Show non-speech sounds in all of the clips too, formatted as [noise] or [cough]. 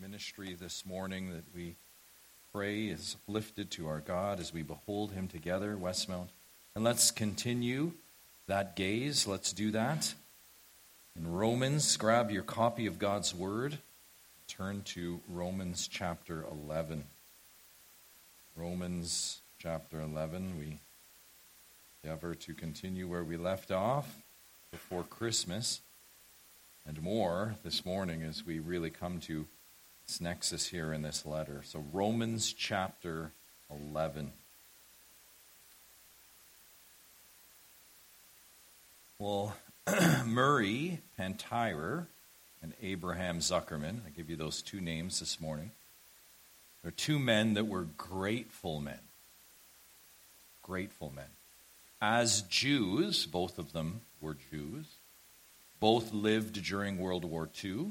ministry this morning that we pray is lifted to our God as we behold Him together, Westmount. And let's continue that gaze. Let's do that. In Romans, grab your copy of God's Word. Turn to Romans chapter 11. Romans chapter 11. We endeavor to continue where we left off before Christmas and more this morning as we really come to this nexus here in this letter. So, Romans chapter 11. Well, [clears throat] Murray Pantirer and Abraham Zuckerman, I give you those two names this morning. They're two men that were grateful men. Grateful men. As Jews, both of them were Jews, both lived during World War II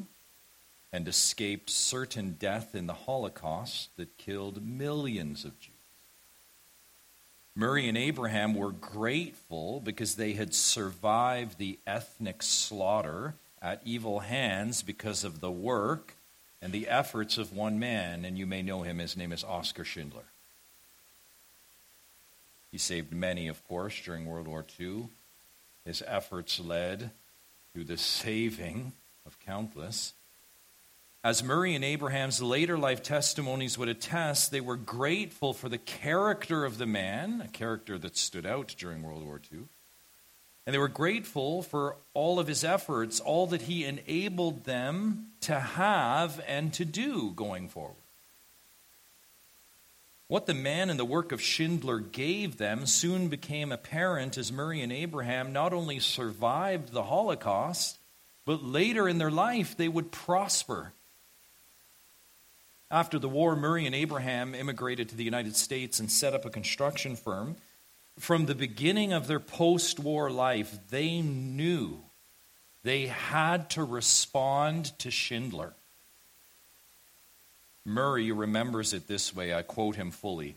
and escaped certain death in the Holocaust that killed millions of Jews. Murray and Abraham were grateful because they had survived the ethnic slaughter at evil hands because of the work and the efforts of one man, and you may know him. His name is Oskar Schindler. He saved many, of course, during World War II. His efforts led to the saving of countless. As Murray and Abraham's later life testimonies would attest, they were grateful for the character of the man, a character that stood out during World War II. And they were grateful for all of his efforts, all that he enabled them to have and to do going forward. What the man and the work of Schindler gave them soon became apparent as Murray and Abraham not only survived the Holocaust, but later in their life they would prosper. After the war, Murray and Abraham immigrated to the United States and set up a construction firm. From the beginning of their post war life, they knew they had to respond to Schindler. Murray remembers it this way. I quote him fully.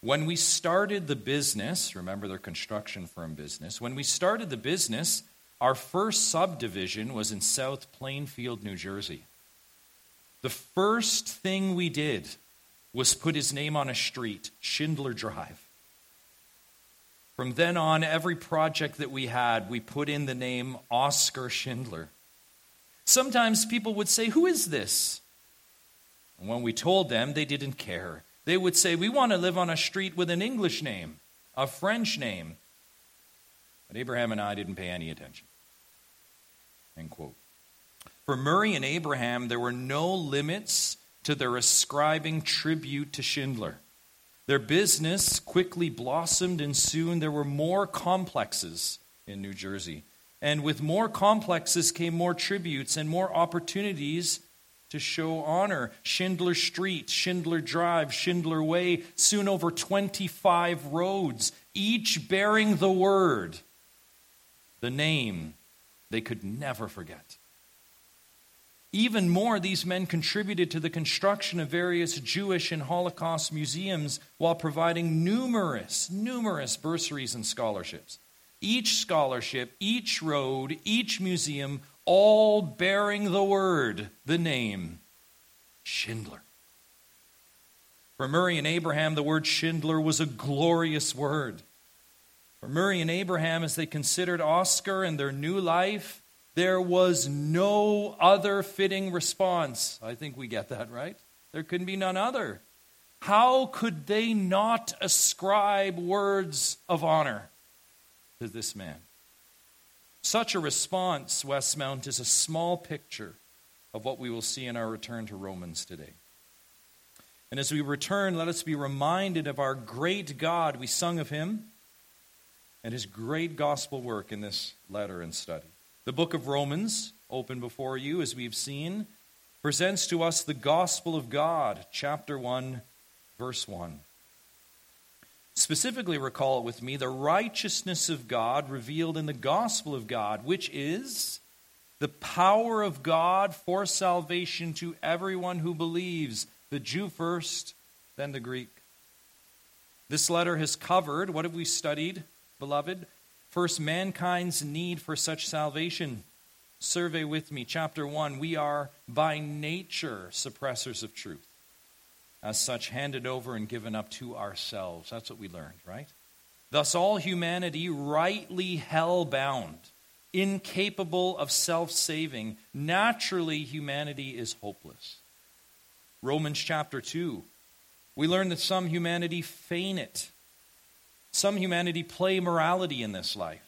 When we started the business, remember their construction firm business, when we started the business, our first subdivision was in South Plainfield, New Jersey. The first thing we did was put his name on a street, Schindler Drive. From then on, every project that we had, we put in the name Oscar Schindler. Sometimes people would say, Who is this? And when we told them, they didn't care. They would say, We want to live on a street with an English name, a French name. But Abraham and I didn't pay any attention. End quote. For Murray and Abraham, there were no limits to their ascribing tribute to Schindler. Their business quickly blossomed, and soon there were more complexes in New Jersey. And with more complexes came more tributes and more opportunities to show honor. Schindler Street, Schindler Drive, Schindler Way, soon over 25 roads, each bearing the word, the name they could never forget. Even more, these men contributed to the construction of various Jewish and Holocaust museums while providing numerous, numerous bursaries and scholarships. Each scholarship, each road, each museum all bearing the word, the name Schindler. For Murray and Abraham, the word Schindler was a glorious word. For Murray and Abraham, as they considered Oscar and their new life, there was no other fitting response. I think we get that, right? There can be none other. How could they not ascribe words of honor to this man? Such a response, Westmount, is a small picture of what we will see in our return to Romans today. And as we return, let us be reminded of our great God. We sung of him and his great gospel work in this letter and study. The book of Romans, open before you, as we've seen, presents to us the gospel of God, chapter 1, verse 1. Specifically, recall it with me the righteousness of God revealed in the gospel of God, which is the power of God for salvation to everyone who believes, the Jew first, then the Greek. This letter has covered, what have we studied, beloved? First, mankind's need for such salvation. Survey with me, chapter 1. We are by nature suppressors of truth. As such, handed over and given up to ourselves. That's what we learned, right? Thus, all humanity rightly hell bound, incapable of self saving. Naturally, humanity is hopeless. Romans chapter 2. We learn that some humanity feign it. Some humanity play morality in this life.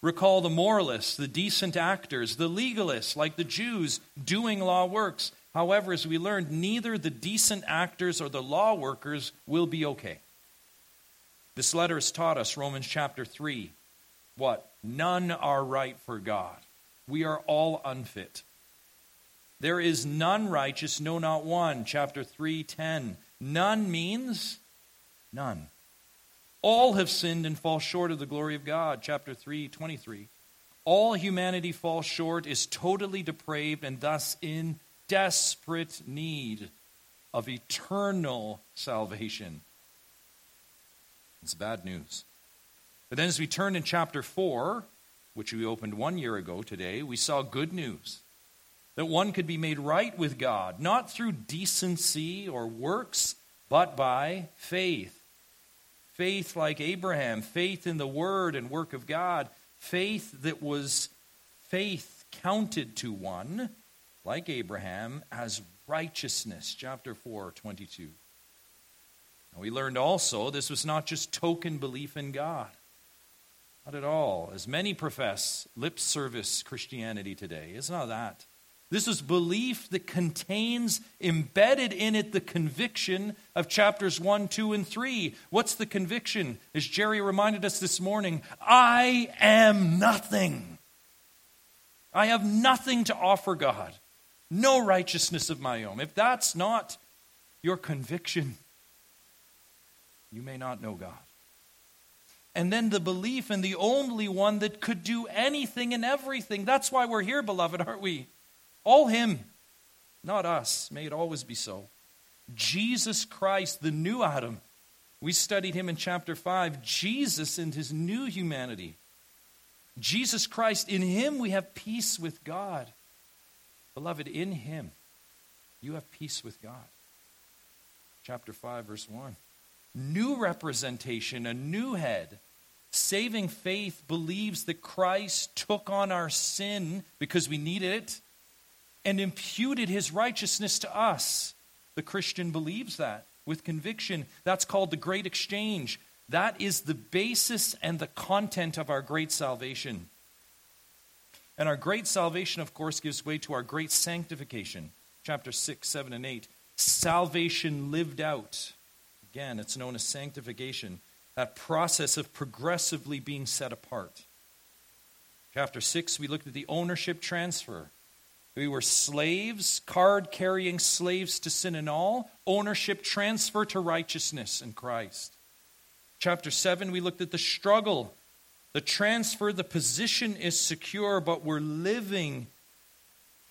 Recall the moralists, the decent actors, the legalists, like the Jews, doing law works. However, as we learned, neither the decent actors or the law workers will be okay. This letter has taught us, Romans chapter 3, what? None are right for God. We are all unfit. There is none righteous, no, not one. Chapter 3, 10. None means none. All have sinned and fall short of the glory of God. Chapter 3, 23. All humanity falls short, is totally depraved, and thus in desperate need of eternal salvation. It's bad news. But then, as we turn in chapter 4, which we opened one year ago today, we saw good news that one could be made right with God, not through decency or works, but by faith faith like Abraham, faith in the word and work of God, faith that was faith counted to one, like Abraham, as righteousness. Chapter 4, 22. we learned also this was not just token belief in God. Not at all. As many profess lip service Christianity today. It's not that. This is belief that contains embedded in it the conviction of chapters 1, 2, and 3. What's the conviction? As Jerry reminded us this morning, I am nothing. I have nothing to offer God, no righteousness of my own. If that's not your conviction, you may not know God. And then the belief in the only one that could do anything and everything. That's why we're here, beloved, aren't we? All Him, not us. May it always be so. Jesus Christ, the new Adam. We studied him in chapter 5. Jesus and his new humanity. Jesus Christ, in him we have peace with God. Beloved, in him you have peace with God. Chapter 5, verse 1. New representation, a new head. Saving faith believes that Christ took on our sin because we needed it and imputed his righteousness to us. The Christian believes that with conviction. That's called the great exchange. That is the basis and the content of our great salvation. And our great salvation, of course, gives way to our great sanctification. Chapter 6, 7, and 8. Salvation lived out. Again, it's known as sanctification. That process of progressively being set apart. Chapter 6, we looked at the ownership transfer. We were slaves, card carrying slaves to sin and all, ownership transfer to righteousness in Christ. Chapter 7, we looked at the struggle, the transfer, the position is secure, but we're living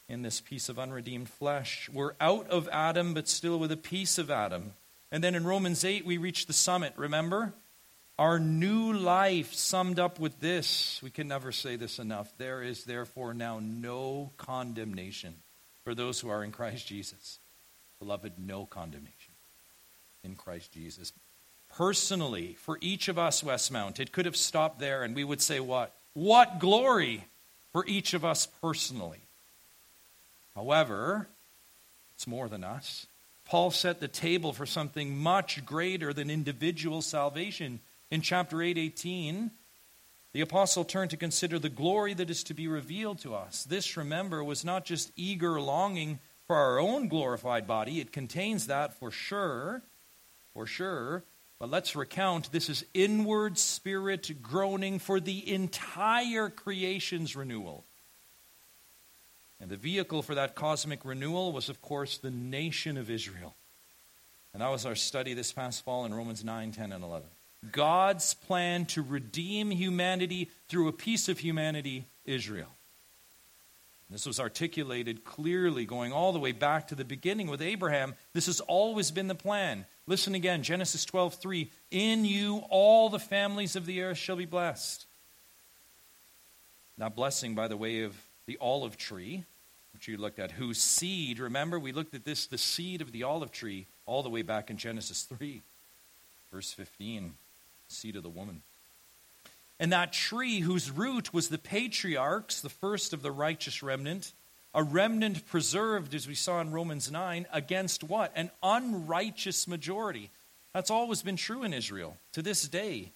in this piece of unredeemed flesh. We're out of Adam, but still with a piece of Adam. And then in Romans 8, we reach the summit, remember? Our new life summed up with this. We can never say this enough. There is therefore now no condemnation for those who are in Christ Jesus. Beloved, no condemnation in Christ Jesus. Personally, for each of us, Westmount, it could have stopped there and we would say, What? What glory for each of us personally. However, it's more than us. Paul set the table for something much greater than individual salvation. In chapter 8, 18, the apostle turned to consider the glory that is to be revealed to us. This, remember, was not just eager longing for our own glorified body, it contains that for sure, for sure. But let's recount this is inward spirit groaning for the entire creation's renewal. And the vehicle for that cosmic renewal was, of course, the nation of Israel. And that was our study this past fall in Romans 9, 10, and 11. God's plan to redeem humanity through a piece of humanity, Israel. This was articulated clearly going all the way back to the beginning with Abraham. This has always been the plan. Listen again, Genesis 12:3, "In you all the families of the earth shall be blessed." That blessing by the way of the olive tree, which you looked at, whose seed, remember, we looked at this, the seed of the olive tree, all the way back in Genesis 3, verse 15, seed of the woman. And that tree whose root was the patriarchs, the first of the righteous remnant, a remnant preserved, as we saw in Romans 9, against what? An unrighteous majority. That's always been true in Israel. To this day,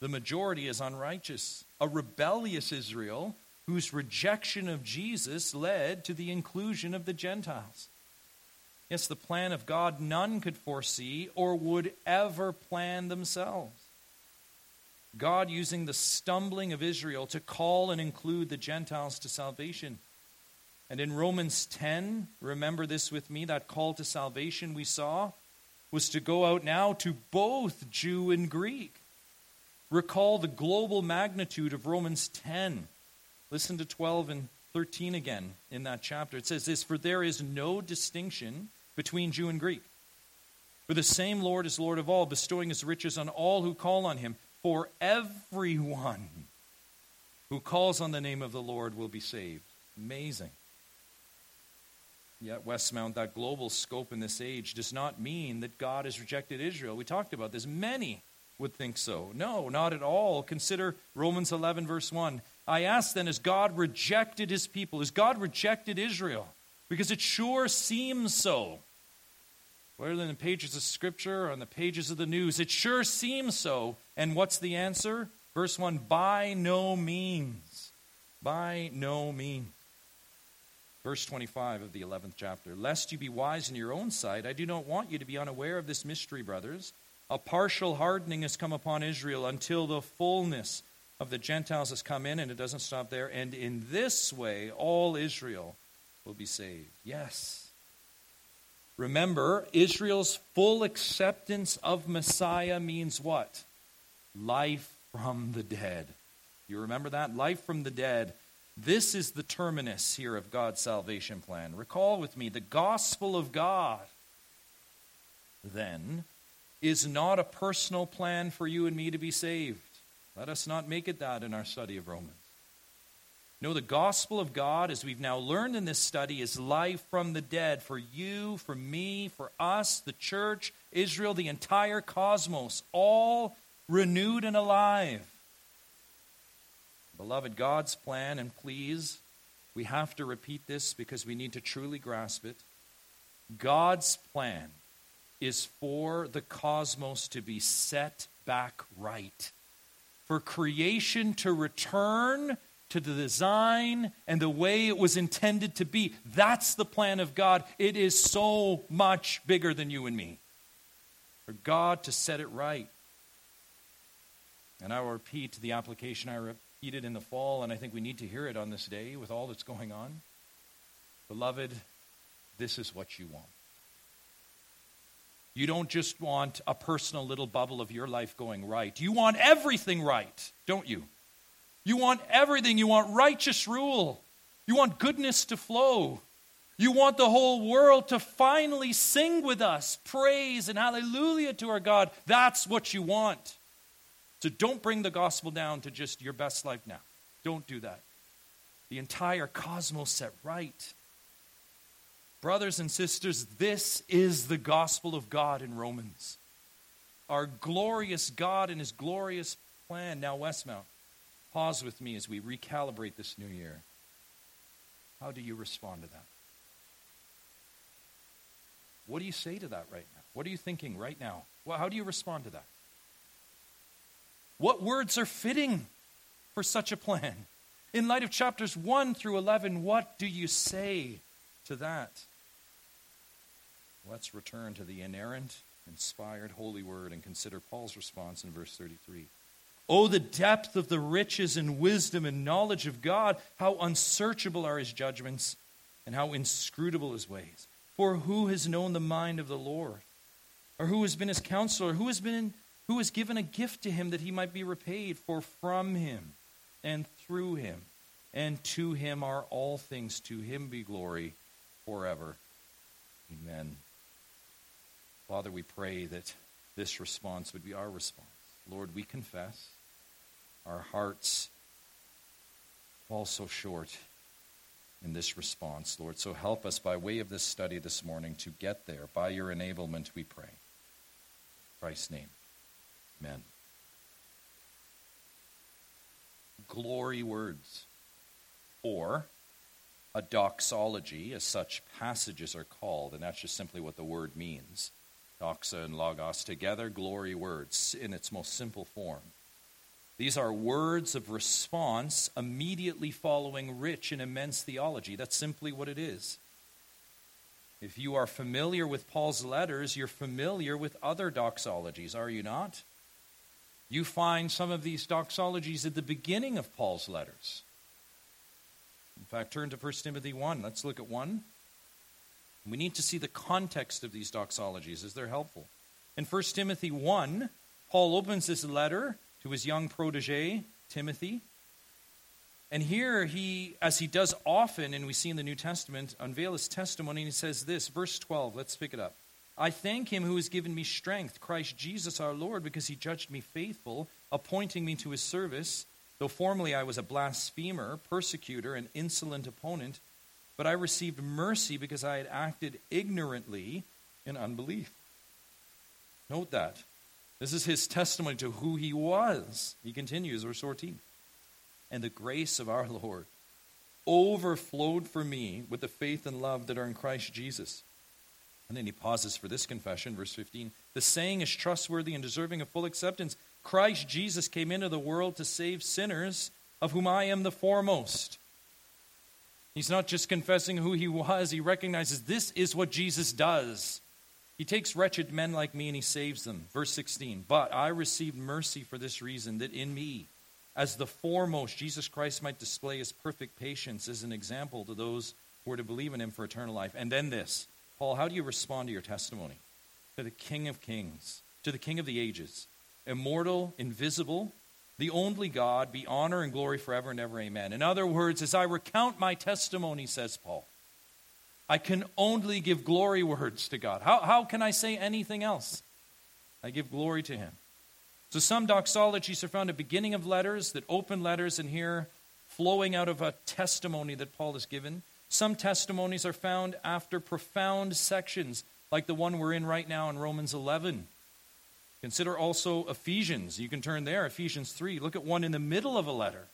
the majority is unrighteous. A rebellious Israel whose rejection of Jesus led to the inclusion of the Gentiles. Yes, the plan of God none could foresee or would ever plan themselves. God using the stumbling of Israel to call and include the Gentiles to salvation. And in Romans 10, remember this with me, that call to salvation we saw was to go out now to both Jew and Greek. Recall the global magnitude of Romans 10. Listen to 12 and 13 again in that chapter. It says this For there is no distinction between Jew and Greek. For the same Lord is Lord of all, bestowing his riches on all who call on him. For everyone who calls on the name of the Lord will be saved. Amazing. Yet, Westmount, that global scope in this age does not mean that God has rejected Israel. We talked about this. Many would think so. No, not at all. Consider Romans 11, verse 1. I ask then, has God rejected his people? Has God rejected Israel? Because it sure seems so. Whether in the pages of Scripture or on the pages of the news, it sure seems so. And what's the answer? Verse 1 By no means. By no means. Verse 25 of the 11th chapter Lest you be wise in your own sight, I do not want you to be unaware of this mystery, brothers. A partial hardening has come upon Israel until the fullness of the Gentiles has come in, and it doesn't stop there. And in this way, all Israel will be saved. Yes. Remember, Israel's full acceptance of Messiah means what? Life from the dead. You remember that? Life from the dead. This is the terminus here of God's salvation plan. Recall with me the gospel of God, then, is not a personal plan for you and me to be saved. Let us not make it that in our study of Romans. No, the gospel of God, as we've now learned in this study, is life from the dead for you, for me, for us, the church, Israel, the entire cosmos, all renewed and alive. Beloved, God's plan, and please, we have to repeat this because we need to truly grasp it. God's plan is for the cosmos to be set back right for creation to return to the design and the way it was intended to be. That's the plan of God. It is so much bigger than you and me. For God to set it right. And I will repeat the application I repeated in the fall, and I think we need to hear it on this day with all that's going on. Beloved, this is what you want. You don't just want a personal little bubble of your life going right. You want everything right, don't you? You want everything. You want righteous rule. You want goodness to flow. You want the whole world to finally sing with us praise and hallelujah to our God. That's what you want. So don't bring the gospel down to just your best life now. Don't do that. The entire cosmos set right. Brothers and sisters, this is the gospel of God in Romans. Our glorious God and his glorious plan. Now, Westmount, pause with me as we recalibrate this new year. How do you respond to that? What do you say to that right now? What are you thinking right now? Well, how do you respond to that? What words are fitting for such a plan? In light of chapters 1 through 11, what do you say to that? Let's return to the inerrant, inspired holy word and consider Paul's response in verse 33. Oh, the depth of the riches and wisdom and knowledge of God! How unsearchable are his judgments, and how inscrutable his ways. For who has known the mind of the Lord? Or who has been his counselor? Who has been who has given a gift to him that he might be repaid? For from him and through him and to him are all things. To him be glory forever. Amen. Father, we pray that this response would be our response. Lord, we confess our hearts fall so short. in this response, Lord. So help us by way of this study this morning to get there. By your enablement, we pray. In Christ's name. Amen. Glory words, or a doxology, as such passages are called, and that's just simply what the word means. Doxa and logos together, glory words in its most simple form. These are words of response immediately following rich and immense theology. That's simply what it is. If you are familiar with Paul's letters, you're familiar with other doxologies, are you not? You find some of these doxologies at the beginning of Paul's letters. In fact, turn to 1 Timothy 1. Let's look at 1. We need to see the context of these doxologies as they're helpful. In 1 Timothy 1, Paul opens this letter to his young protege, Timothy. And here he, as he does often, and we see in the New Testament, unveil his testimony, and he says this, verse 12, let's pick it up. I thank him who has given me strength, Christ Jesus our Lord, because he judged me faithful, appointing me to his service. Though formerly I was a blasphemer, persecutor, and insolent opponent, but I received mercy because I had acted ignorantly in unbelief. Note that. This is his testimony to who he was. He continues, verse 14. And the grace of our Lord overflowed for me with the faith and love that are in Christ Jesus. And then he pauses for this confession, verse 15. The saying is trustworthy and deserving of full acceptance. Christ Jesus came into the world to save sinners, of whom I am the foremost. He's not just confessing who he was, he recognizes this is what Jesus does. He takes wretched men like me and he saves them. Verse 16 But I received mercy for this reason, that in me, as the foremost, Jesus Christ might display his perfect patience as an example to those who are to believe in him for eternal life. And then this Paul, how do you respond to your testimony? To the King of Kings, to the King of the ages, immortal, invisible, the only God, be honor and glory forever and ever. Amen. In other words, as I recount my testimony, says Paul, I can only give glory words to God. How, how can I say anything else? I give glory to Him. So some doxologies are found at beginning of letters that open letters and here flowing out of a testimony that Paul has given. Some testimonies are found after profound sections, like the one we're in right now in Romans 11. Consider also Ephesians. You can turn there, Ephesians 3. Look at one in the middle of a letter.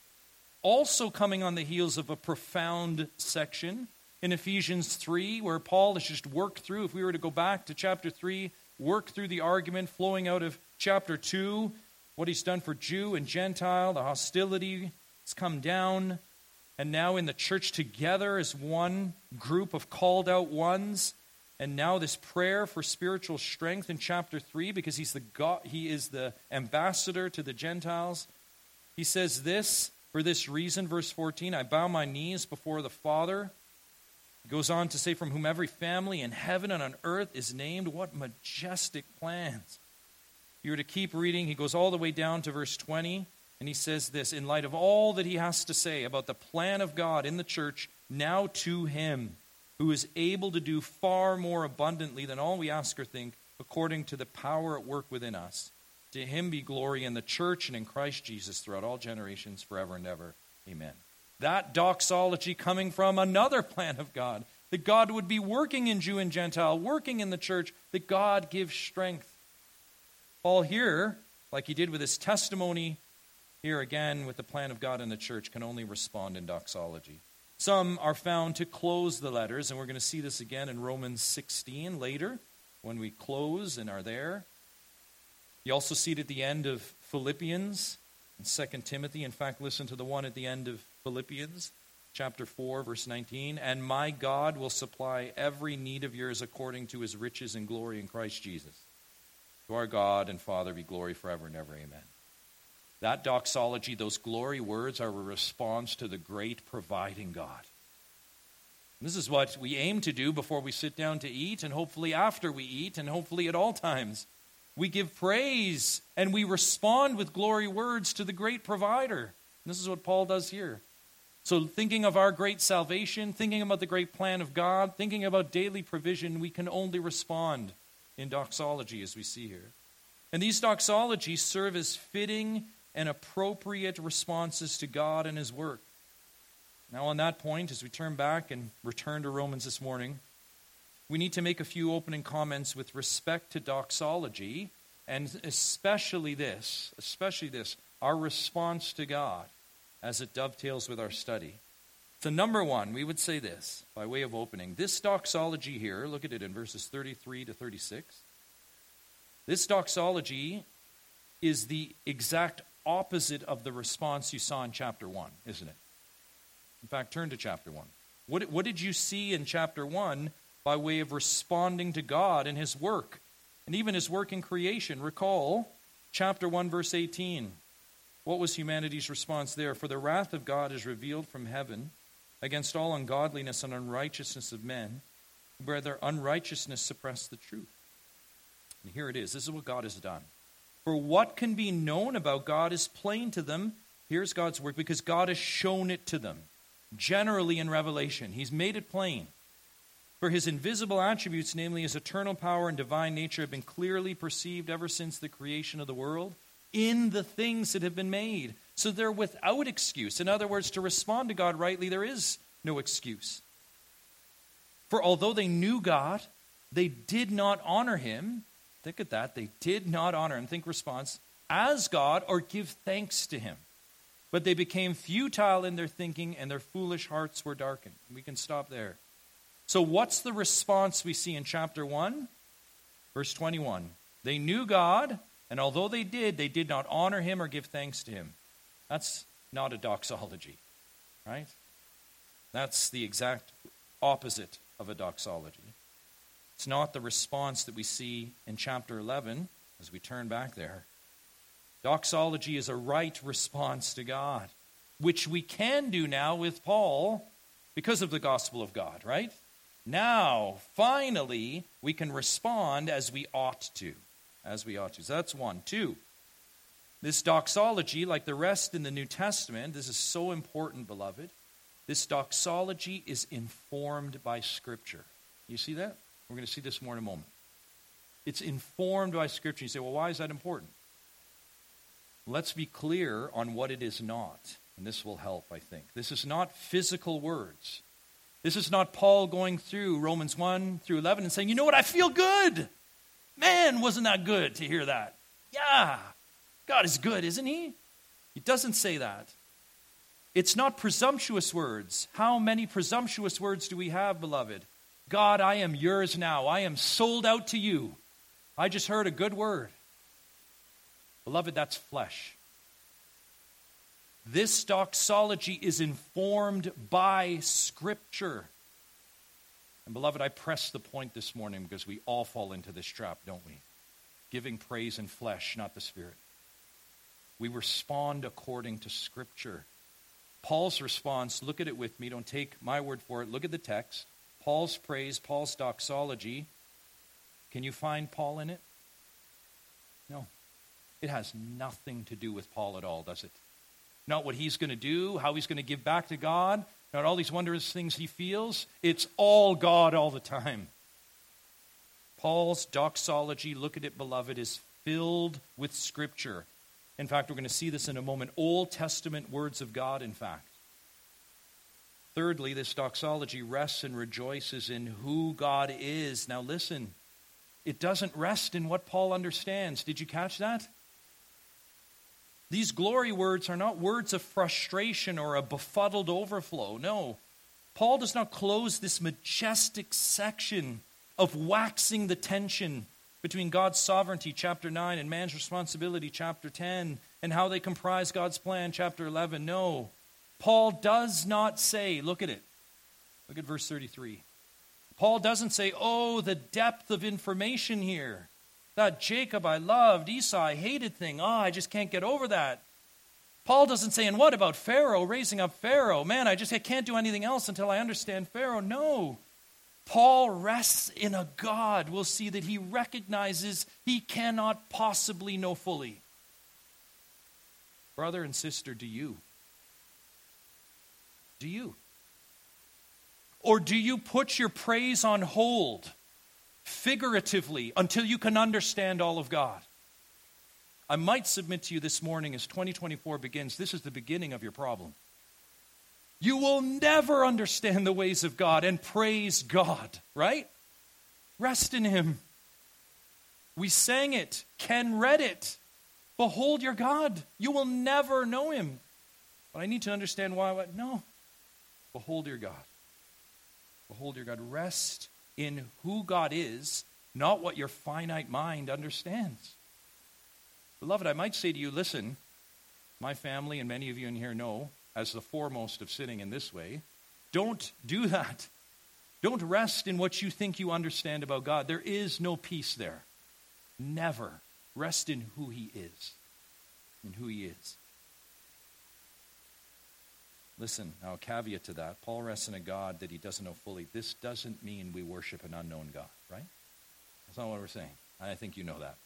Also coming on the heels of a profound section in Ephesians 3, where Paul has just worked through, if we were to go back to chapter 3, work through the argument flowing out of chapter 2, what he's done for Jew and Gentile, the hostility has come down, and now in the church together as one group of called out ones. And now this prayer for spiritual strength in chapter 3 because he's the God, he is the ambassador to the Gentiles. He says this for this reason verse 14, I bow my knees before the Father he goes on to say, From whom every family in heaven and on earth is named. What majestic plans. If you were to keep reading, he goes all the way down to verse 20, and he says this in light of all that he has to say about the plan of God in the church, now to him who is able to do far more abundantly than all we ask or think, according to the power at work within us. To him be glory in the church and in Christ Jesus throughout all generations, forever and ever. Amen. That doxology coming from another plan of God that God would be working in Jew and Gentile, working in the church, that God gives strength. Paul here, like he did with his testimony, here again with the plan of God and the church, can only respond in doxology. Some are found to close the letters, and we're going to see this again in Romans 16 later when we close and are there. You also see it at the end of Philippians and 2 Timothy. In fact, listen to the one at the end of Philippians chapter 4 verse 19 and my god will supply every need of yours according to his riches and glory in christ jesus to our god and father be glory forever and ever amen that doxology those glory words are a response to the great providing god. This is what we aim to do before we sit down to eat and hopefully after we eat and hopefully at all times. We give praise and we respond with glory words to the great provider. This is what paul does here. So, thinking of our great salvation, thinking about the great plan of God, thinking about daily provision, we can only respond in doxology as we see here. And these doxologies serve as fitting and appropriate responses to God and His work. Now, on that point, as we turn back and return to Romans this morning, we need to make a few opening comments with respect to doxology, and especially this, especially this, our response to God as it dovetails with our study. So, number one, we would say this by way of opening. This doxology here, look at it in verses 33 to 36. This doxology is the exact opposite of the response you saw in chapter 1, isn't it? In fact, turn to chapter 1. What, what did you see in chapter 1 by way of responding to God and His work, and even His work in creation? Recall chapter 1, verse 18. What was humanity's response there? For the wrath of God is revealed from heaven against all ungodliness and unrighteousness of men, where their unrighteousness suppress the truth. And here it is. This is what God has done. For what can be known about God is plain to them. Here's God's word because God has shown it to them, generally in Revelation. He's made it plain. For his invisible attributes, namely his eternal power and divine nature, have been clearly perceived ever since the creation of the world in the things that have been made. So they're without excuse. In other words, to respond to God rightly, there is no excuse. For although they knew God, they did not honor him. Think at that. They did not honor him. Think response as God or give thanks to him. But they became futile in their thinking, and their foolish hearts were darkened. We can stop there. So, what's the response we see in chapter 1? Verse 21. They knew God, and although they did, they did not honor him or give thanks to him. That's not a doxology, right? That's the exact opposite of a doxology. It's not the response that we see in chapter 11 as we turn back there. Doxology is a right response to God, which we can do now with Paul because of the gospel of God, right? Now, finally, we can respond as we ought to as we ought to. So that's one. Two, this doxology, like the rest in the New Testament, this is so important, beloved. This doxology is informed by Scripture. You see that? We're going to see this more in a moment. It's informed by Scripture. You say, well, why is that important? Let's be clear on what it is not, and this will help, I think. This is not physical words. This is not Paul going through Romans 1 through 11 and saying, you know what, I feel good. Man, wasn't that good to hear that? Yeah, God is good, isn't He? He doesn't say that. It's not presumptuous words. How many presumptuous words do we have, beloved? God, I am yours now. I am sold out to you. I just heard a good word. Beloved, that's flesh. This doxology is informed by Scripture. And beloved, I press the point this morning because we all fall into this trap, don't we? Giving praise in flesh, not the Spirit. We respond according to Scripture. Paul's response, look at it with me, don't take my word for it. Look at the text. Paul's praise, Paul's doxology. Can you find Paul in it? No. It has nothing to do with Paul at all, does it? Not what he's going to do, how he's going to give back to God, not all these wondrous things he feels. It's all God all the time. Paul's doxology, look at it, beloved, is filled with Scripture. In fact, we're going to see this in a moment. Old Testament words of God, in fact. Thirdly, this doxology rests and rejoices in who God is. Now, listen, it doesn't rest in what Paul understands. Did you catch that? These glory words are not words of frustration or a befuddled overflow. No. Paul does not close this majestic section of waxing the tension between God's sovereignty, chapter 9, and man's responsibility, chapter 10, and how they comprise God's plan, chapter 11. No. Paul does not say, look at it. Look at verse 33. Paul doesn't say, oh, the depth of information here. That Jacob I loved, Esau I hated thing. Oh, I just can't get over that. Paul doesn't say, and what about Pharaoh, raising up Pharaoh? Man, I just I can't do anything else until I understand Pharaoh. No. Paul rests in a God. We'll see that he recognizes he cannot possibly know fully. Brother and sister, do you? Do you? Or do you put your praise on hold? figuratively until you can understand all of God. I might submit to you this morning as 2024 begins, this is the beginning of your problem. You will never understand the ways of God and praise God, right? Rest in Him. We sang it. Ken read it. Behold your God. You will never know Him. But I need to understand why. No. Behold your God. Behold your God. Rest in who God is, not what your finite mind understands. Beloved, I might say to you, listen, my family and many of you in here know, as the foremost of sitting in this way, don't do that. Don't rest in what you think you understand about God. There is no peace there. Never. Rest in who He is. In who He is. Listen, now a caveat to that. Paul rests in a God that he doesn't know fully. This doesn't mean we worship an unknown God, right? That's not what we're saying. I think you know that.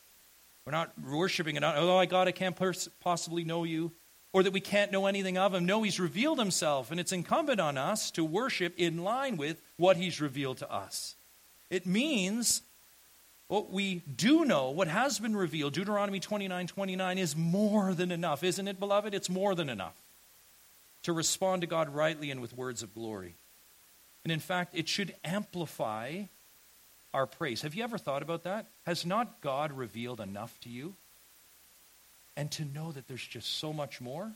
We're not worshiping an unknown, oh, my God, I can't pers- possibly know you, or that we can't know anything of him. No, he's revealed himself, and it's incumbent on us to worship in line with what he's revealed to us. It means what we do know, what has been revealed, Deuteronomy 29 29, is more than enough, isn't it, beloved? It's more than enough to respond to God rightly and with words of glory. And in fact, it should amplify our praise. Have you ever thought about that? Has not God revealed enough to you? And to know that there's just so much more?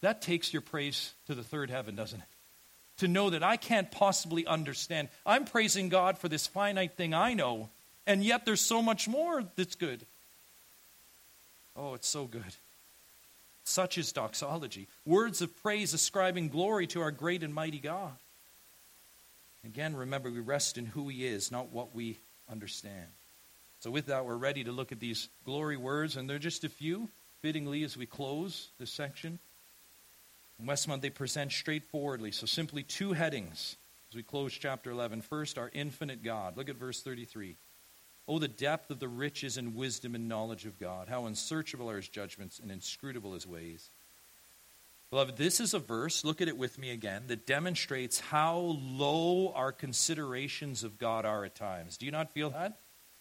That takes your praise to the third heaven, doesn't it? To know that I can't possibly understand. I'm praising God for this finite thing I know, and yet there's so much more that's good. Oh, it's so good. Such is doxology. Words of praise ascribing glory to our great and mighty God. Again, remember, we rest in who He is, not what we understand. So, with that, we're ready to look at these glory words, and they're just a few, fittingly, as we close this section. In Westmount, they present straightforwardly. So, simply two headings as we close chapter 11. First, our infinite God. Look at verse 33. Oh, the depth of the riches and wisdom and knowledge of God. How unsearchable are his judgments and inscrutable his ways. Beloved, this is a verse, look at it with me again, that demonstrates how low our considerations of God are at times. Do you not feel that?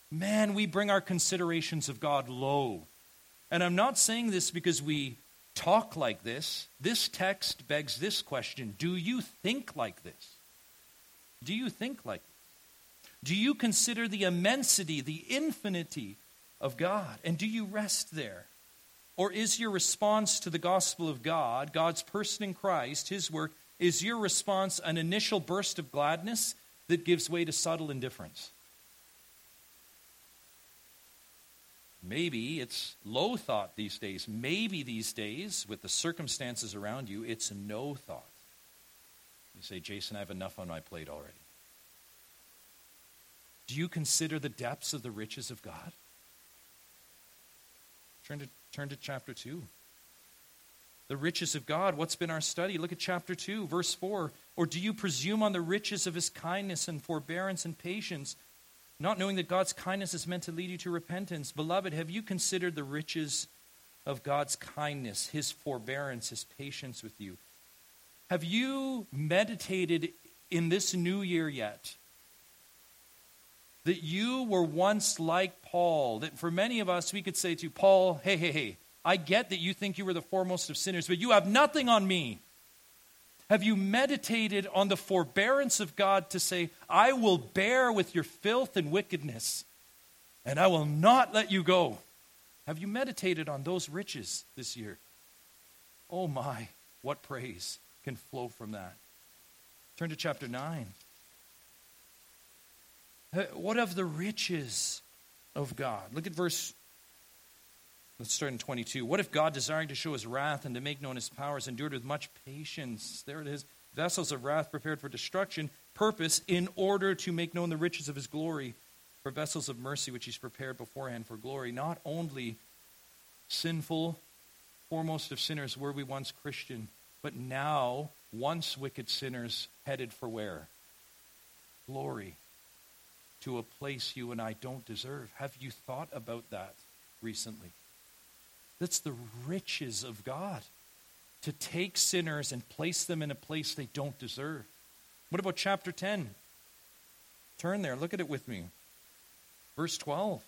Man, we bring our considerations of God low. And I'm not saying this because we talk like this. This text begs this question Do you think like this? Do you think like this? Do you consider the immensity, the infinity of God? And do you rest there? Or is your response to the gospel of God, God's person in Christ, His work, is your response an initial burst of gladness that gives way to subtle indifference? Maybe it's low thought these days. Maybe these days, with the circumstances around you, it's no thought. You say, Jason, I have enough on my plate already. Do you consider the depths of the riches of God? Turn to, turn to chapter 2. The riches of God, what's been our study? Look at chapter 2, verse 4. Or do you presume on the riches of his kindness and forbearance and patience, not knowing that God's kindness is meant to lead you to repentance? Beloved, have you considered the riches of God's kindness, his forbearance, his patience with you? Have you meditated in this new year yet that you were once like Paul. That for many of us, we could say to Paul, hey, hey, hey, I get that you think you were the foremost of sinners, but you have nothing on me. Have you meditated on the forbearance of God to say, I will bear with your filth and wickedness, and I will not let you go? Have you meditated on those riches this year? Oh my, what praise can flow from that. Turn to chapter 9. What of the riches of God? Look at verse, let's start in 22. What if God, desiring to show his wrath and to make known his powers, endured with much patience? There it is. Vessels of wrath prepared for destruction, purpose in order to make known the riches of his glory, for vessels of mercy which he's prepared beforehand for glory. Not only sinful, foremost of sinners were we once Christian, but now, once wicked sinners, headed for where? Glory to a place you and I don't deserve. Have you thought about that recently? That's the riches of God to take sinners and place them in a place they don't deserve. What about chapter 10? Turn there, look at it with me. Verse 12.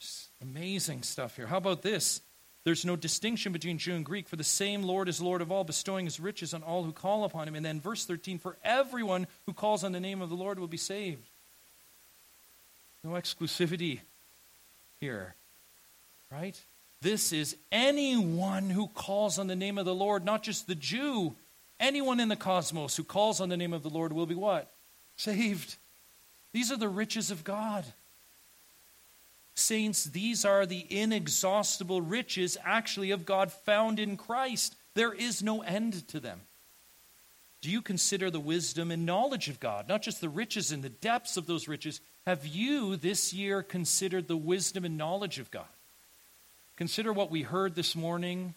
Just amazing stuff here. How about this? There's no distinction between Jew and Greek, for the same Lord is Lord of all, bestowing his riches on all who call upon him. And then verse 13, for everyone who calls on the name of the Lord will be saved. No exclusivity here, right? This is anyone who calls on the name of the Lord, not just the Jew. Anyone in the cosmos who calls on the name of the Lord will be what? Saved. These are the riches of God. Saints, these are the inexhaustible riches actually of God found in Christ. There is no end to them. Do you consider the wisdom and knowledge of God, not just the riches and the depths of those riches? Have you this year considered the wisdom and knowledge of God? Consider what we heard this morning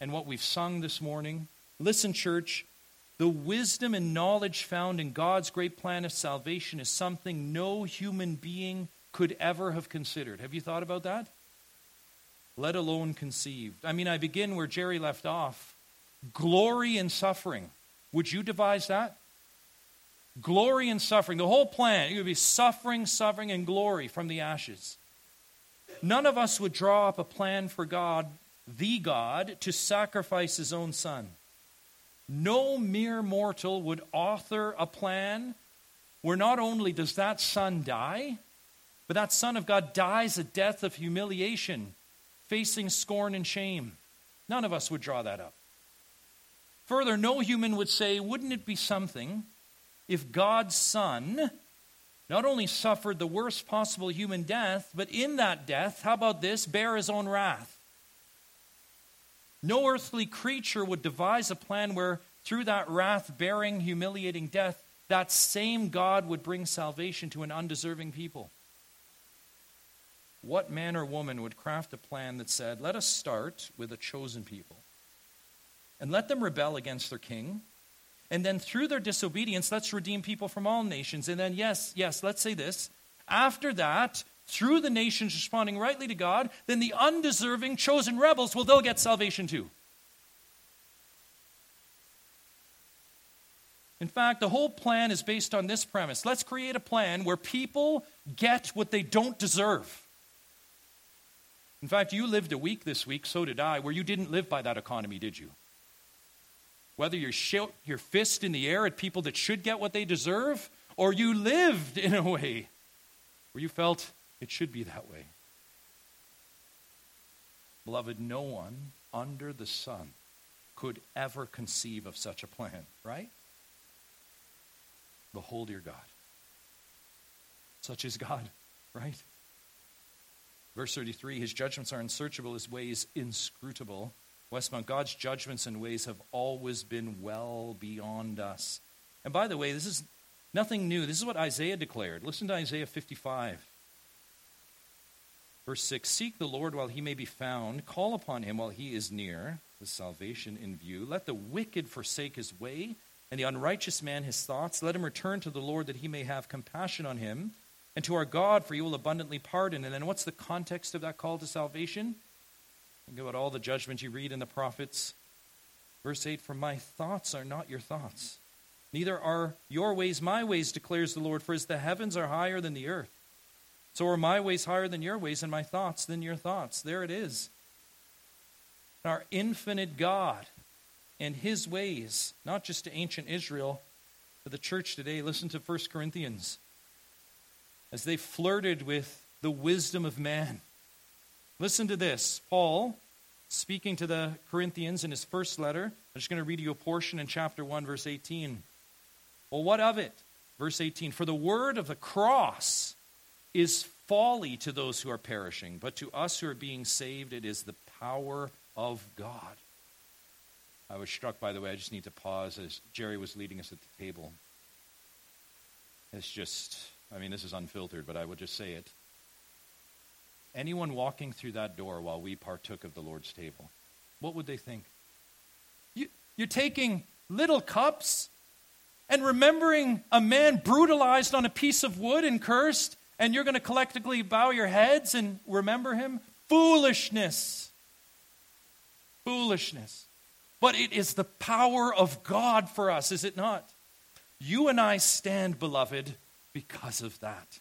and what we've sung this morning. Listen, church, the wisdom and knowledge found in God's great plan of salvation is something no human being could ever have considered. Have you thought about that? Let alone conceived. I mean, I begin where Jerry left off. Glory and suffering. Would you devise that? Glory and suffering. The whole plan. It would be suffering, suffering, and glory from the ashes. None of us would draw up a plan for God, the God, to sacrifice his own son. No mere mortal would author a plan where not only does that son die, but that Son of God dies a death of humiliation, facing scorn and shame. None of us would draw that up. Further, no human would say, wouldn't it be something if God's Son not only suffered the worst possible human death, but in that death, how about this, bear his own wrath? No earthly creature would devise a plan where, through that wrath bearing, humiliating death, that same God would bring salvation to an undeserving people. What man or woman would craft a plan that said, let us start with a chosen people and let them rebel against their king? And then through their disobedience, let's redeem people from all nations. And then, yes, yes, let's say this. After that, through the nations responding rightly to God, then the undeserving chosen rebels, well, they'll get salvation too. In fact, the whole plan is based on this premise. Let's create a plan where people get what they don't deserve. In fact, you lived a week this week, so did I, where you didn't live by that economy, did you? Whether you shout your fist in the air at people that should get what they deserve, or you lived in a way where you felt it should be that way. Beloved, no one under the sun could ever conceive of such a plan, right? Behold your God. Such is God, [laughs] right? Verse 33 His judgments are unsearchable, His ways inscrutable. Westmount, God's judgments and ways have always been well beyond us. And by the way, this is nothing new. This is what Isaiah declared. Listen to Isaiah 55. Verse 6 Seek the Lord while he may be found, call upon him while he is near, with salvation in view. Let the wicked forsake his way, and the unrighteous man his thoughts. Let him return to the Lord that he may have compassion on him and to our God, for he will abundantly pardon. And then what's the context of that call to salvation? Think about all the judgments you read in the prophets. Verse 8 For my thoughts are not your thoughts, neither are your ways my ways, declares the Lord. For as the heavens are higher than the earth, so are my ways higher than your ways, and my thoughts than your thoughts. There it is. Our infinite God and his ways, not just to ancient Israel, but the church today. Listen to 1 Corinthians as they flirted with the wisdom of man. Listen to this. Paul, speaking to the Corinthians in his first letter, I'm just going to read you a portion in chapter 1, verse 18. Well, what of it? Verse 18 For the word of the cross is folly to those who are perishing, but to us who are being saved, it is the power of God. I was struck, by the way, I just need to pause as Jerry was leading us at the table. It's just I mean, this is unfiltered, but I would just say it. Anyone walking through that door while we partook of the Lord's table, what would they think? You, you're taking little cups and remembering a man brutalized on a piece of wood and cursed, and you're going to collectively bow your heads and remember him? Foolishness. Foolishness. But it is the power of God for us, is it not? You and I stand, beloved, because of that.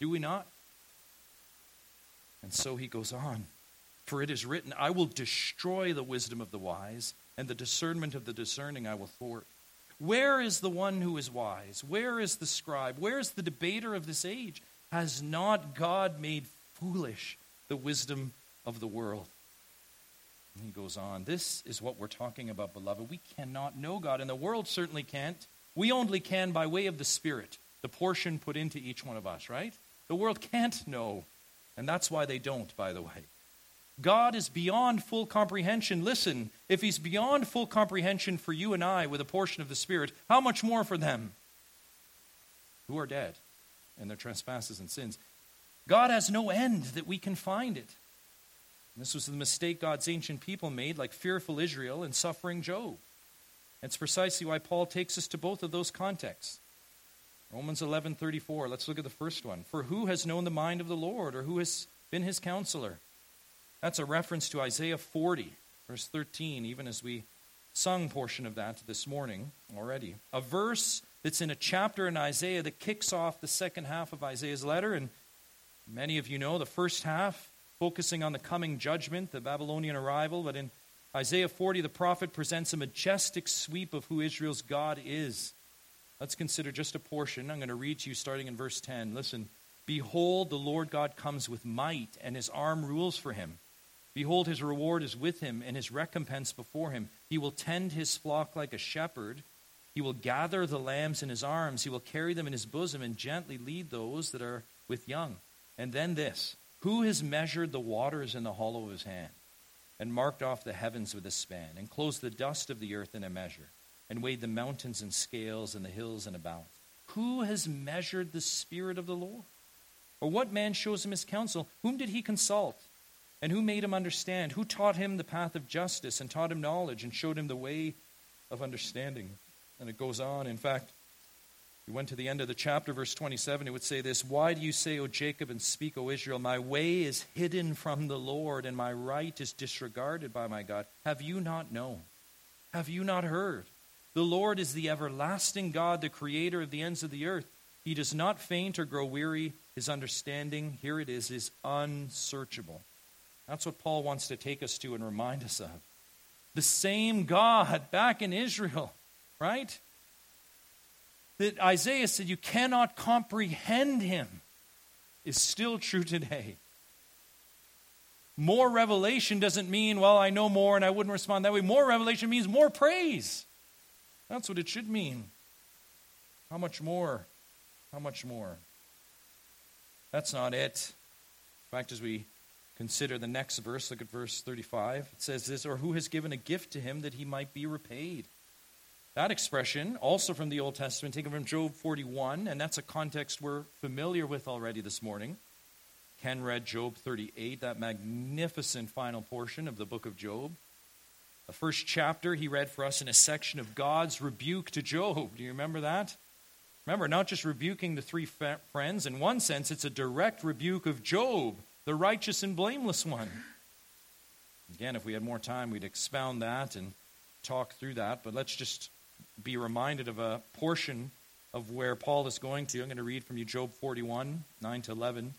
Do we not? And so he goes on. For it is written, I will destroy the wisdom of the wise, and the discernment of the discerning I will thwart. Where is the one who is wise? Where is the scribe? Where is the debater of this age? Has not God made foolish the wisdom of the world? And he goes on, This is what we're talking about, beloved. We cannot know God, and the world certainly can't. We only can by way of the Spirit, the portion put into each one of us, right? The world can't know. And that's why they don't, by the way. God is beyond full comprehension. Listen, if He's beyond full comprehension for you and I with a portion of the Spirit, how much more for them who are dead in their trespasses and sins? God has no end that we can find it. And this was the mistake God's ancient people made, like fearful Israel and suffering Job. It's precisely why Paul takes us to both of those contexts. Romans 11:34. Let's look at the first one. For who has known the mind of the Lord or who has been his counselor? That's a reference to Isaiah 40, verse 13, even as we sung portion of that this morning already. A verse that's in a chapter in Isaiah that kicks off the second half of Isaiah's letter and many of you know the first half focusing on the coming judgment, the Babylonian arrival, but in Isaiah 40 the prophet presents a majestic sweep of who Israel's God is. Let's consider just a portion. I'm going to read to you starting in verse 10. Listen. Behold, the Lord God comes with might, and his arm rules for him. Behold, his reward is with him, and his recompense before him. He will tend his flock like a shepherd. He will gather the lambs in his arms. He will carry them in his bosom and gently lead those that are with young. And then this Who has measured the waters in the hollow of his hand, and marked off the heavens with a span, and closed the dust of the earth in a measure, and weighed the mountains in scales and the hills in a balance? Who has measured the Spirit of the Lord? Or what man shows him his counsel? Whom did he consult? And who made him understand? Who taught him the path of justice and taught him knowledge and showed him the way of understanding? And it goes on. In fact, we went to the end of the chapter, verse 27. It would say this Why do you say, O Jacob, and speak, O Israel, my way is hidden from the Lord, and my right is disregarded by my God? Have you not known? Have you not heard? The Lord is the everlasting God, the creator of the ends of the earth. He does not faint or grow weary. His understanding, here it is, is unsearchable. That's what Paul wants to take us to and remind us of. The same God back in Israel, right? That Isaiah said you cannot comprehend him is still true today. More revelation doesn't mean, well, I know more and I wouldn't respond that way. More revelation means more praise. That's what it should mean. How much more? How much more? That's not it. In fact, as we Consider the next verse. Look at verse 35. It says this, or who has given a gift to him that he might be repaid? That expression, also from the Old Testament, taken from Job 41, and that's a context we're familiar with already this morning. Ken read Job 38, that magnificent final portion of the book of Job. The first chapter he read for us in a section of God's rebuke to Job. Do you remember that? Remember, not just rebuking the three friends. In one sense, it's a direct rebuke of Job the righteous and blameless one. Again, if we had more time, we'd expound that and talk through that, but let's just be reminded of a portion of where Paul is going to. I'm going to read from you Job 41, 9 to 11.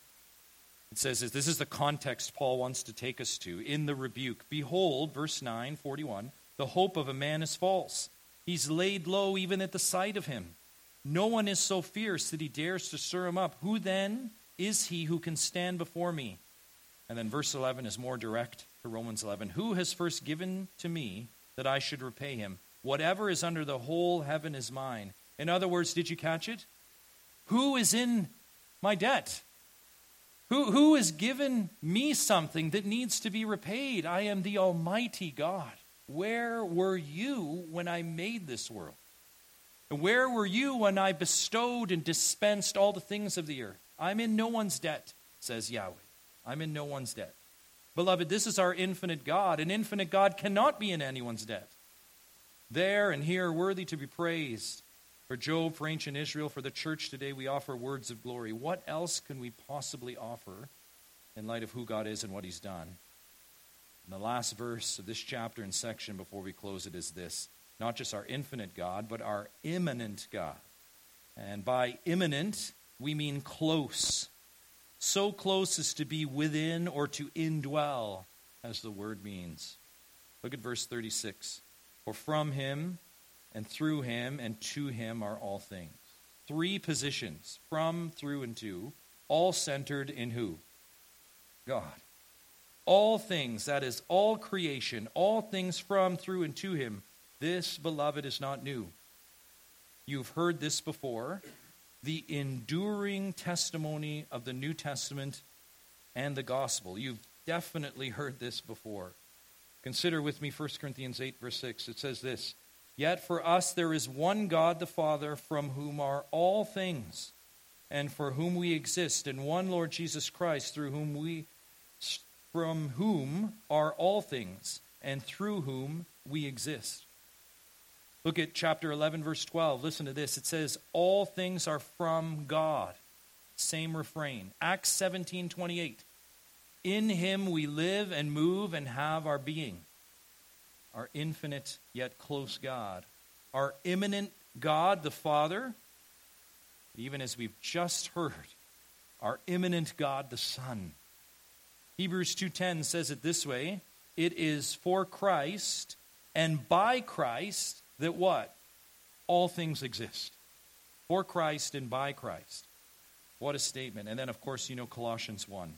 It says this, this is the context Paul wants to take us to in the rebuke. Behold, verse 9, 41, the hope of a man is false. He's laid low even at the sight of him. No one is so fierce that he dares to stir him up. Who then is he who can stand before me? And then verse 11 is more direct to Romans 11. Who has first given to me that I should repay him? Whatever is under the whole heaven is mine. In other words, did you catch it? Who is in my debt? Who, who has given me something that needs to be repaid? I am the Almighty God. Where were you when I made this world? And where were you when I bestowed and dispensed all the things of the earth? I'm in no one's debt, says Yahweh. I'm in no one's debt. Beloved, this is our infinite God. An infinite God cannot be in anyone's debt. There and here, worthy to be praised. For Job, for ancient Israel, for the church today, we offer words of glory. What else can we possibly offer in light of who God is and what He's done? And the last verse of this chapter and section before we close it is this not just our infinite God, but our immanent God. And by immanent, we mean close. So close as to be within or to indwell. as the word means. Look at verse 36. For from him and through him and to him are all things. Three positions from, through, and to, all centered in who? God. All things, that is, all creation, all things from, through, and to him. This, beloved, is not new. You've heard this before. The enduring testimony of the New Testament and the gospel. You've definitely heard this before. Consider with me 1 Corinthians 8, verse 6. It says this Yet for us there is one God the Father, from whom are all things, and for whom we exist, and one Lord Jesus Christ, through whom we from whom are all things, and through whom we exist. Look at chapter 11, verse 12. Listen to this. It says, All things are from God. Same refrain. Acts 17, 28. In him we live and move and have our being our infinite yet close God, our immanent God the Father, even as we've just heard, our immanent God the Son. Hebrews 2:10 says it this way, it is for Christ and by Christ that what? All things exist. For Christ and by Christ. What a statement. And then of course you know Colossians 1.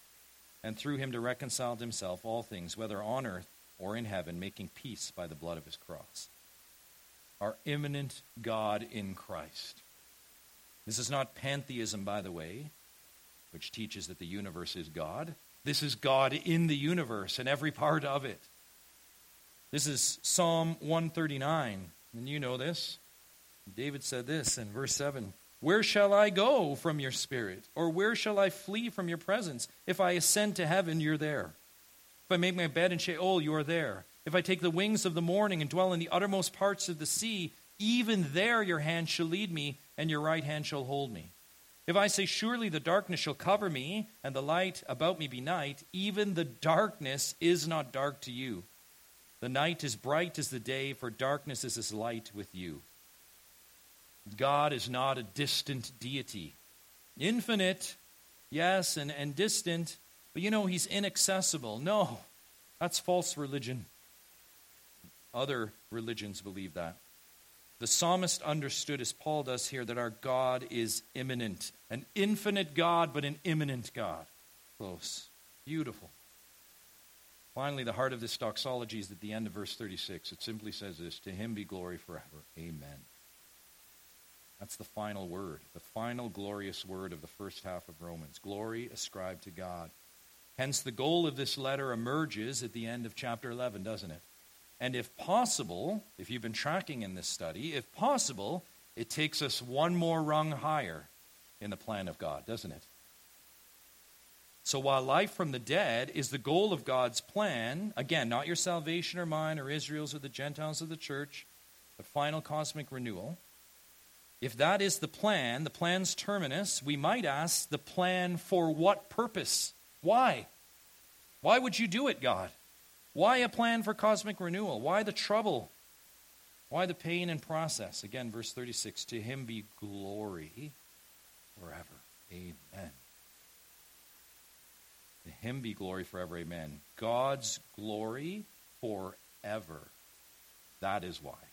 and through him to reconcile to himself all things, whether on earth or in heaven, making peace by the blood of his cross. Our immanent God in Christ. This is not pantheism, by the way, which teaches that the universe is God. This is God in the universe and every part of it. This is Psalm 139, and you know this. David said this in verse 7 where shall I go from your spirit? Or where shall I flee from your presence? If I ascend to heaven, you're there. If I make my bed in Sheol, you are there. If I take the wings of the morning and dwell in the uttermost parts of the sea, even there your hand shall lead me, and your right hand shall hold me. If I say, Surely the darkness shall cover me, and the light about me be night, even the darkness is not dark to you. The night is bright as the day, for darkness is as light with you. God is not a distant deity. Infinite, yes, and, and distant, but you know, he's inaccessible. No, that's false religion. Other religions believe that. The psalmist understood, as Paul does here, that our God is immanent. An infinite God, but an immanent God. Close. Beautiful. Finally, the heart of this doxology is at the end of verse 36. It simply says this To him be glory forever. Amen. That's the final word, the final glorious word of the first half of Romans. Glory ascribed to God. Hence, the goal of this letter emerges at the end of chapter 11, doesn't it? And if possible, if you've been tracking in this study, if possible, it takes us one more rung higher in the plan of God, doesn't it? So while life from the dead is the goal of God's plan, again, not your salvation or mine or Israel's or the Gentiles of the church, the final cosmic renewal, if that is the plan, the plan's terminus, we might ask the plan for what purpose? Why? Why would you do it, God? Why a plan for cosmic renewal? Why the trouble? Why the pain and process? Again, verse 36 To him be glory forever. Amen. To him be glory forever. Amen. God's glory forever. That is why.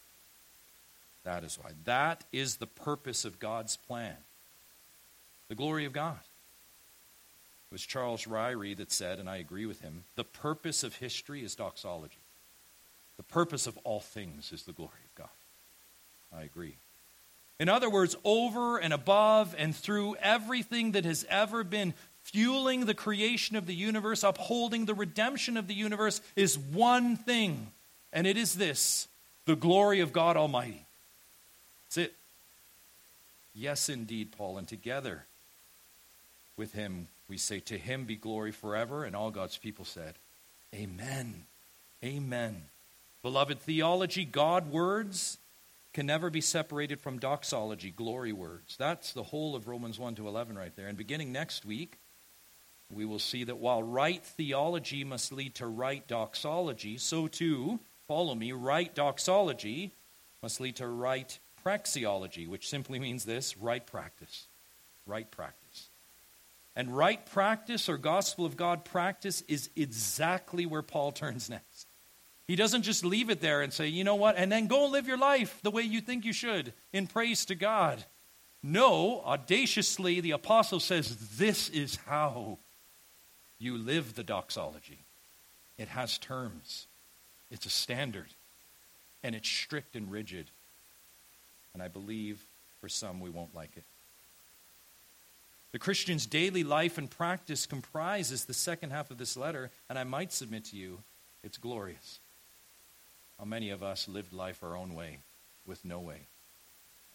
That is why. That is the purpose of God's plan. The glory of God. It was Charles Ryrie that said, and I agree with him, the purpose of history is doxology. The purpose of all things is the glory of God. I agree. In other words, over and above and through everything that has ever been fueling the creation of the universe, upholding the redemption of the universe, is one thing, and it is this the glory of God Almighty. That's it. Yes, indeed, Paul. And together with him, we say, To him be glory forever. And all God's people said, Amen. Amen. Beloved, theology, God words, can never be separated from doxology, glory words. That's the whole of Romans 1 to 11 right there. And beginning next week, we will see that while right theology must lead to right doxology, so too, follow me, right doxology must lead to right praxeology, which simply means this right practice. Right practice. And right practice or gospel of God practice is exactly where Paul [laughs] turns next. He doesn't just leave it there and say, you know what, and then go live your life the way you think you should in praise to God. No, audaciously, the apostle says, this is how you live the doxology. It has terms, it's a standard, and it's strict and rigid. And I believe for some we won't like it. The Christian's daily life and practice comprises the second half of this letter, and I might submit to you, it's glorious. How many of us lived life our own way with no way?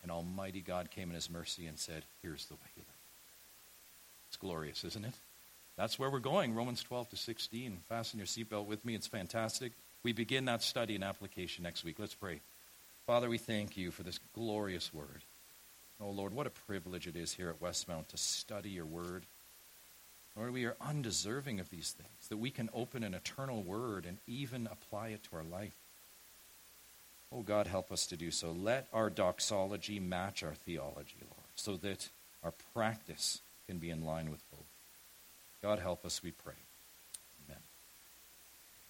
And Almighty God came in His mercy and said, Here's the way. It's glorious, isn't it? That's where we're going, Romans 12 to 16. Fasten your seatbelt with me. It's fantastic. We begin that study and application next week. Let's pray. Father, we thank you for this glorious word. Oh, Lord, what a privilege it is here at Westmount to study your word. Lord, we are undeserving of these things, that we can open an eternal word and even apply it to our life. Oh, God, help us to do so. Let our doxology match our theology, Lord, so that our practice can be in line with both. God, help us, we pray.